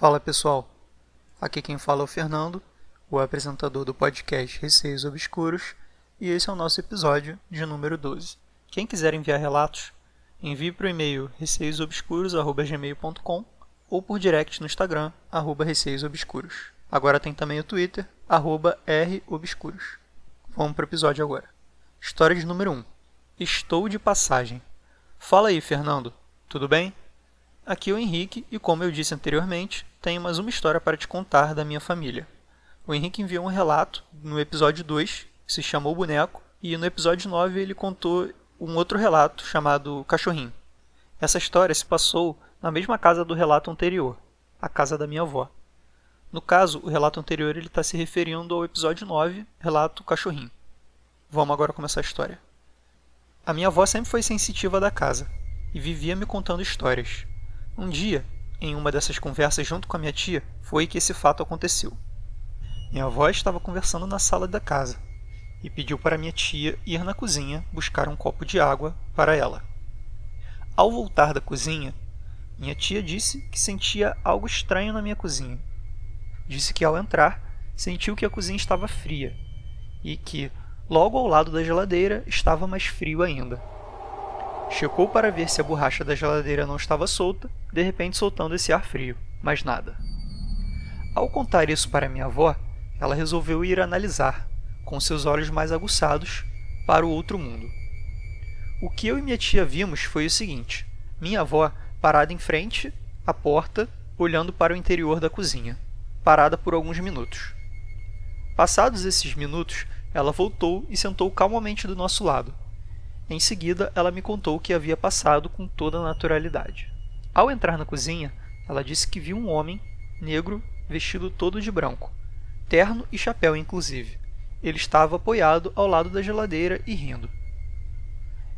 Fala pessoal, aqui quem fala é o Fernando, o apresentador do podcast Receios Obscuros, e esse é o nosso episódio de número 12. Quem quiser enviar relatos, envie para o e-mail receiosobscuros.gmail.com ou por direct no Instagram, arroba receiosobscuros. Agora tem também o Twitter, arroba robscuros. Vamos para o episódio agora. História de número 1. Estou de passagem. Fala aí, Fernando. Tudo bem? Aqui é o Henrique e, como eu disse anteriormente, tenho mais uma história para te contar da minha família. O Henrique enviou um relato no episódio 2, que se chamou Boneco, e no episódio 9 ele contou um outro relato chamado Cachorrinho. Essa história se passou na mesma casa do relato anterior, a casa da minha avó. No caso, o relato anterior ele está se referindo ao episódio 9, relato Cachorrinho. Vamos agora começar a história. A minha avó sempre foi sensitiva da casa e vivia me contando histórias. Um dia, em uma dessas conversas junto com a minha tia, foi que esse fato aconteceu. Minha avó estava conversando na sala da casa e pediu para minha tia ir na cozinha buscar um copo de água para ela. Ao voltar da cozinha, minha tia disse que sentia algo estranho na minha cozinha. Disse que ao entrar, sentiu que a cozinha estava fria e que, logo ao lado da geladeira, estava mais frio ainda. Checou para ver se a borracha da geladeira não estava solta, de repente soltando esse ar frio, mas nada. Ao contar isso para minha avó, ela resolveu ir analisar, com seus olhos mais aguçados, para o outro mundo. O que eu e minha tia vimos foi o seguinte: minha avó parada em frente à porta, olhando para o interior da cozinha, parada por alguns minutos. Passados esses minutos, ela voltou e sentou calmamente do nosso lado, em seguida, ela me contou o que havia passado com toda a naturalidade. Ao entrar na cozinha, ela disse que viu um homem negro vestido todo de branco, terno e chapéu inclusive. Ele estava apoiado ao lado da geladeira e rindo.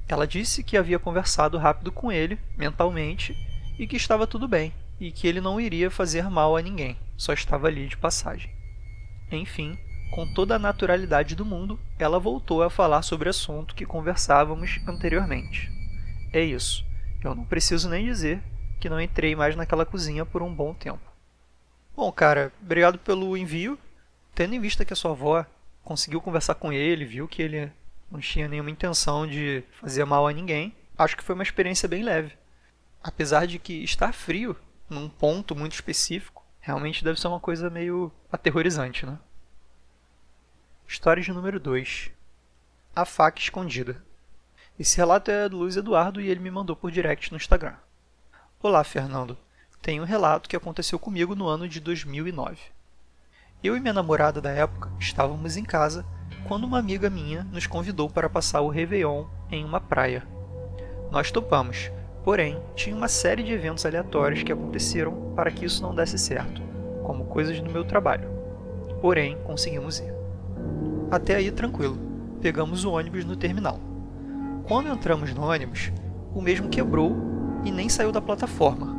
Ela disse que havia conversado rápido com ele, mentalmente, e que estava tudo bem, e que ele não iria fazer mal a ninguém, só estava ali de passagem. Enfim, com toda a naturalidade do mundo, ela voltou a falar sobre o assunto que conversávamos anteriormente. É isso. Eu não preciso nem dizer que não entrei mais naquela cozinha por um bom tempo. Bom, cara, obrigado pelo envio. Tendo em vista que a sua avó conseguiu conversar com ele, viu que ele não tinha nenhuma intenção de fazer mal a ninguém, acho que foi uma experiência bem leve. Apesar de que estar frio num ponto muito específico realmente deve ser uma coisa meio aterrorizante, né? História de número 2 A Faca Escondida. Esse relato é do Luiz Eduardo e ele me mandou por direct no Instagram. Olá, Fernando. Tenho um relato que aconteceu comigo no ano de 2009. Eu e minha namorada da época estávamos em casa quando uma amiga minha nos convidou para passar o Réveillon em uma praia. Nós topamos, porém, tinha uma série de eventos aleatórios que aconteceram para que isso não desse certo, como coisas no meu trabalho. Porém, conseguimos ir. Até aí tranquilo. Pegamos o ônibus no terminal. Quando entramos no ônibus, o mesmo quebrou e nem saiu da plataforma.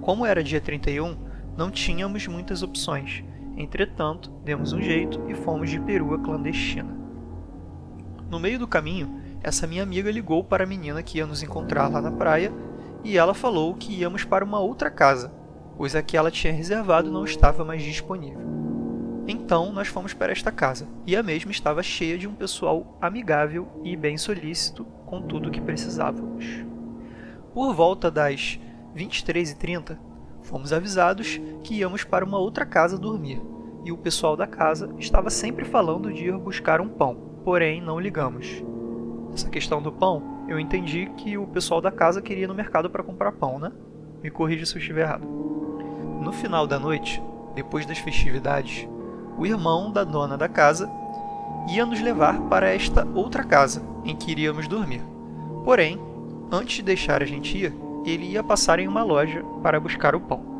Como era dia 31, não tínhamos muitas opções. Entretanto, demos um jeito e fomos de perua clandestina. No meio do caminho, essa minha amiga ligou para a menina que ia nos encontrar lá na praia e ela falou que íamos para uma outra casa, pois a que ela tinha reservado não estava mais disponível. Então nós fomos para esta casa, e a mesma estava cheia de um pessoal amigável e bem solícito com tudo o que precisávamos. Por volta das 23h30, fomos avisados que íamos para uma outra casa dormir, e o pessoal da casa estava sempre falando de ir buscar um pão, porém não ligamos. Essa questão do pão, eu entendi que o pessoal da casa queria ir no mercado para comprar pão, né? Me corrija se eu estiver errado. No final da noite, depois das festividades, o irmão da dona da casa ia nos levar para esta outra casa em que iríamos dormir. Porém, antes de deixar a gente ir, ele ia passar em uma loja para buscar o pão.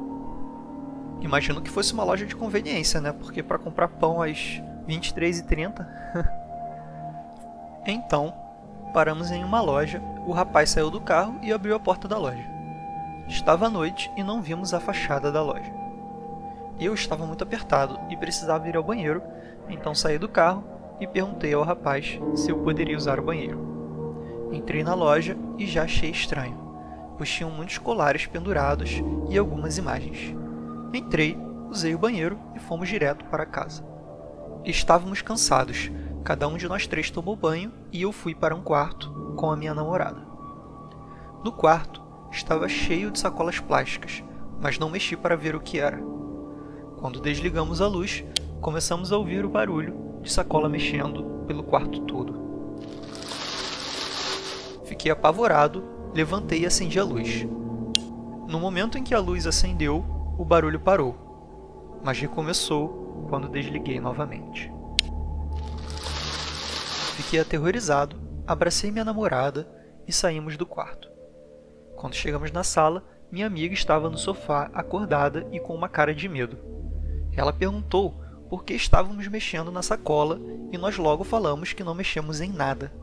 Imagino que fosse uma loja de conveniência, né? Porque para comprar pão às 23h30. então, paramos em uma loja, o rapaz saiu do carro e abriu a porta da loja. Estava noite e não vimos a fachada da loja. Eu estava muito apertado e precisava ir ao banheiro, então saí do carro e perguntei ao rapaz se eu poderia usar o banheiro. Entrei na loja e já achei estranho, pois tinham muitos colares pendurados e algumas imagens. Entrei, usei o banheiro e fomos direto para casa. Estávamos cansados, cada um de nós três tomou banho e eu fui para um quarto com a minha namorada. No quarto estava cheio de sacolas plásticas, mas não mexi para ver o que era. Quando desligamos a luz, começamos a ouvir o barulho de sacola mexendo pelo quarto todo. Fiquei apavorado, levantei e acendi a luz. No momento em que a luz acendeu, o barulho parou, mas recomeçou quando desliguei novamente. Fiquei aterrorizado, abracei minha namorada e saímos do quarto. Quando chegamos na sala, minha amiga estava no sofá, acordada e com uma cara de medo. Ela perguntou por que estávamos mexendo na sacola e nós logo falamos que não mexemos em nada.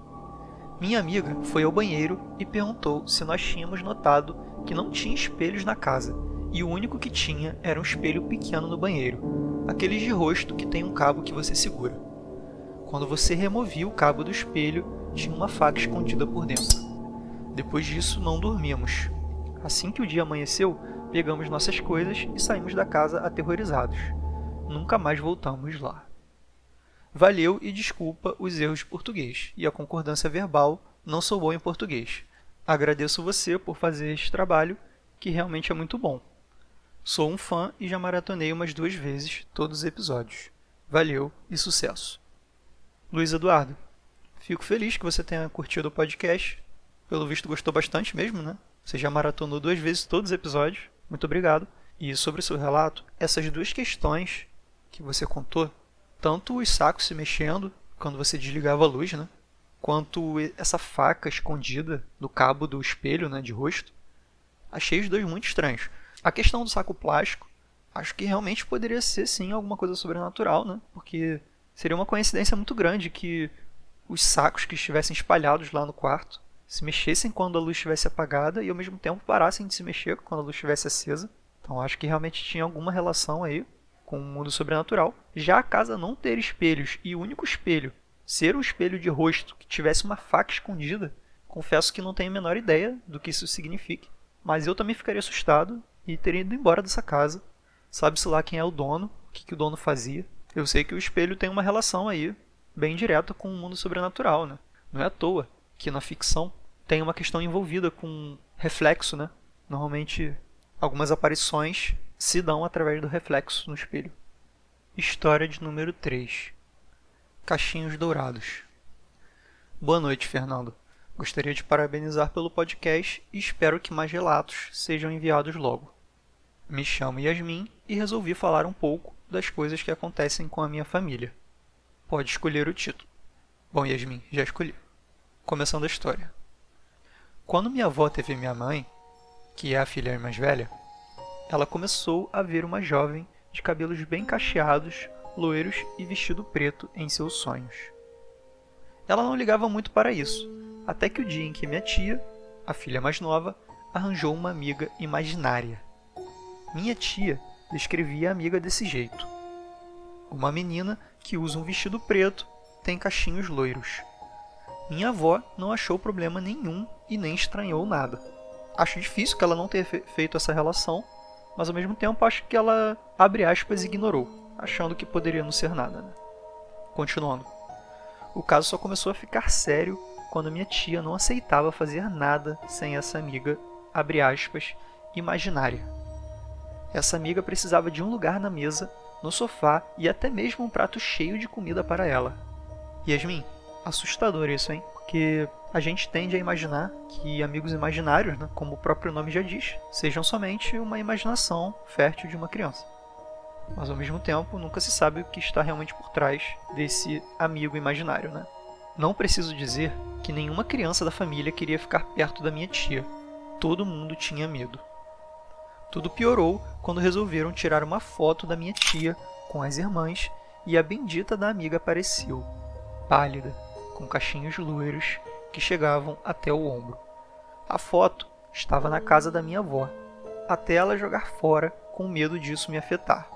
Minha amiga foi ao banheiro e perguntou se nós tínhamos notado que não tinha espelhos na casa e o único que tinha era um espelho pequeno no banheiro, aqueles de rosto que tem um cabo que você segura. Quando você removia o cabo do espelho, tinha uma faca escondida por dentro. Depois disso, não dormimos. Assim que o dia amanheceu, pegamos nossas coisas e saímos da casa aterrorizados. Nunca mais voltamos lá. Valeu e desculpa os erros de português e a concordância verbal, não sou bom em português. Agradeço você por fazer este trabalho, que realmente é muito bom. Sou um fã e já maratonei umas duas vezes todos os episódios. Valeu e sucesso. Luiz Eduardo, fico feliz que você tenha curtido o podcast. Pelo visto, gostou bastante mesmo, né? Você já maratonou duas vezes todos os episódios. Muito obrigado. E sobre o seu relato, essas duas questões que você contou, tanto os sacos se mexendo quando você desligava a luz, né? Quanto essa faca escondida no cabo do espelho, né, de rosto. Achei os dois muito estranhos. A questão do saco plástico, acho que realmente poderia ser sim alguma coisa sobrenatural, né? Porque seria uma coincidência muito grande que os sacos que estivessem espalhados lá no quarto se mexessem quando a luz estivesse apagada e ao mesmo tempo parassem de se mexer quando a luz estivesse acesa. Então acho que realmente tinha alguma relação aí com o mundo sobrenatural. Já a casa não ter espelhos e o único espelho ser um espelho de rosto que tivesse uma faca escondida, confesso que não tenho a menor ideia do que isso signifique. Mas eu também ficaria assustado e teria ido embora dessa casa. Sabe-se lá quem é o dono, o que, que o dono fazia. Eu sei que o espelho tem uma relação aí bem direta com o mundo sobrenatural, né? Não é à toa que na ficção tem uma questão envolvida com reflexo, né? Normalmente algumas aparições se dão através do reflexo no espelho. História de número 3 Cachinhos Dourados Boa noite, Fernando. Gostaria de parabenizar pelo podcast e espero que mais relatos sejam enviados logo. Me chamo Yasmin e resolvi falar um pouco das coisas que acontecem com a minha família. Pode escolher o título. Bom, Yasmin, já escolhi. Começando a história. Quando minha avó teve minha mãe, que é a filha mais velha, ela começou a ver uma jovem de cabelos bem cacheados, loiros e vestido preto em seus sonhos. Ela não ligava muito para isso, até que o dia em que minha tia, a filha mais nova, arranjou uma amiga imaginária. Minha tia descrevia a amiga desse jeito: uma menina que usa um vestido preto, tem cachinhos loiros. Minha avó não achou problema nenhum e nem estranhou nada. Acho difícil que ela não tenha feito essa relação, mas ao mesmo tempo acho que ela, abre aspas, ignorou, achando que poderia não ser nada. Né? Continuando. O caso só começou a ficar sério quando minha tia não aceitava fazer nada sem essa amiga, abre aspas, imaginária. Essa amiga precisava de um lugar na mesa, no sofá e até mesmo um prato cheio de comida para ela. Yasmin, assustador isso, hein? Porque a gente tende a imaginar que amigos imaginários, né, como o próprio nome já diz, sejam somente uma imaginação fértil de uma criança. Mas ao mesmo tempo, nunca se sabe o que está realmente por trás desse amigo imaginário, né? Não preciso dizer que nenhuma criança da família queria ficar perto da minha tia. Todo mundo tinha medo. Tudo piorou quando resolveram tirar uma foto da minha tia com as irmãs e a bendita da amiga apareceu, pálida, com cachinhos loiros que chegavam até o ombro. A foto estava na casa da minha avó, até ela jogar fora com medo disso me afetar,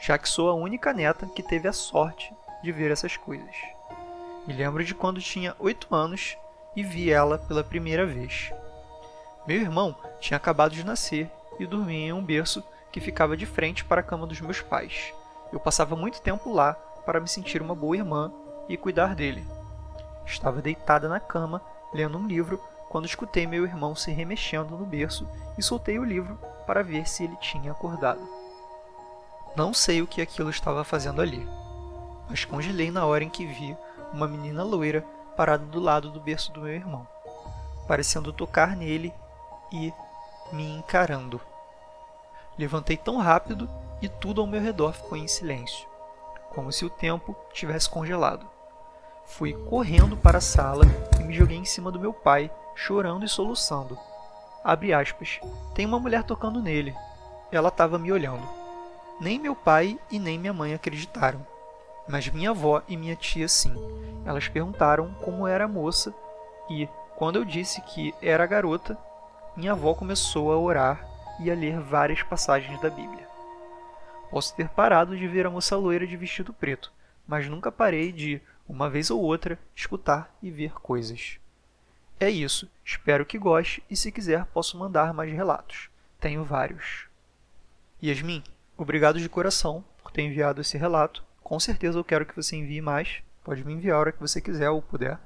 já que sou a única neta que teve a sorte de ver essas coisas. Me lembro de quando tinha oito anos e vi ela pela primeira vez. Meu irmão tinha acabado de nascer e dormia em um berço que ficava de frente para a cama dos meus pais. Eu passava muito tempo lá para me sentir uma boa irmã e cuidar dele. Estava deitada na cama, lendo um livro, quando escutei meu irmão se remexendo no berço e soltei o livro para ver se ele tinha acordado. Não sei o que aquilo estava fazendo ali, mas congelei na hora em que vi uma menina loira parada do lado do berço do meu irmão, parecendo tocar nele e me encarando. Levantei tão rápido e tudo ao meu redor ficou em silêncio, como se o tempo tivesse congelado. Fui correndo para a sala e me joguei em cima do meu pai, chorando e soluçando. Abre aspas. Tem uma mulher tocando nele. Ela estava me olhando. Nem meu pai e nem minha mãe acreditaram. Mas minha avó e minha tia sim. Elas perguntaram como era a moça e, quando eu disse que era a garota, minha avó começou a orar e a ler várias passagens da Bíblia. Posso ter parado de ver a moça loira de vestido preto, mas nunca parei de, uma vez ou outra, escutar e ver coisas. É isso, espero que goste e se quiser posso mandar mais relatos. Tenho vários. Yasmin, obrigado de coração por ter enviado esse relato. Com certeza eu quero que você envie mais. Pode me enviar a hora que você quiser ou puder.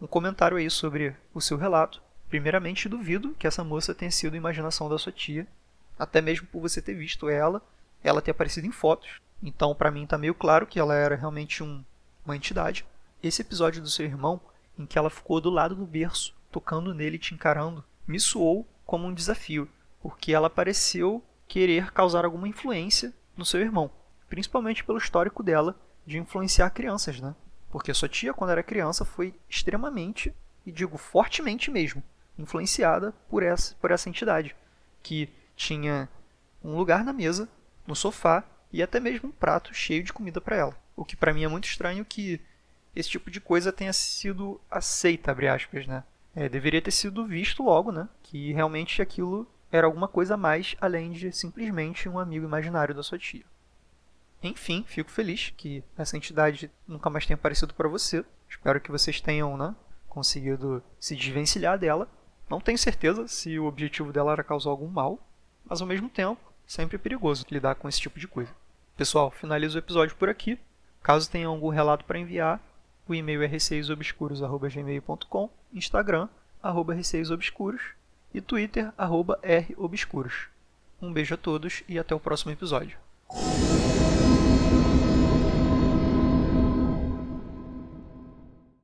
Um comentário aí sobre o seu relato. Primeiramente, duvido que essa moça tenha sido imaginação da sua tia, até mesmo por você ter visto ela, ela ter aparecido em fotos. Então, para mim, está meio claro que ela era realmente um, uma entidade. Esse episódio do seu irmão, em que ela ficou do lado do berço, tocando nele e te encarando, me soou como um desafio, porque ela pareceu querer causar alguma influência no seu irmão principalmente pelo histórico dela de influenciar crianças, né? Porque sua tia, quando era criança, foi extremamente, e digo fortemente mesmo, influenciada por essa, por essa entidade, que tinha um lugar na mesa, no sofá e até mesmo um prato cheio de comida para ela. O que para mim é muito estranho que esse tipo de coisa tenha sido aceita, abre aspas, né? É, deveria ter sido visto logo, né? Que realmente aquilo era alguma coisa mais além de simplesmente um amigo imaginário da sua tia. Enfim, fico feliz que essa entidade nunca mais tenha aparecido para você. Espero que vocês tenham né, conseguido se desvencilhar dela. Não tenho certeza se o objetivo dela era causar algum mal, mas ao mesmo tempo, sempre é perigoso lidar com esse tipo de coisa. Pessoal, finalizo o episódio por aqui. Caso tenham algum relato para enviar, o e-mail é receiosobscuros.gmail.com, Instagram, arroba receiosobscuros e Twitter, arroba robscuros. Um beijo a todos e até o próximo episódio.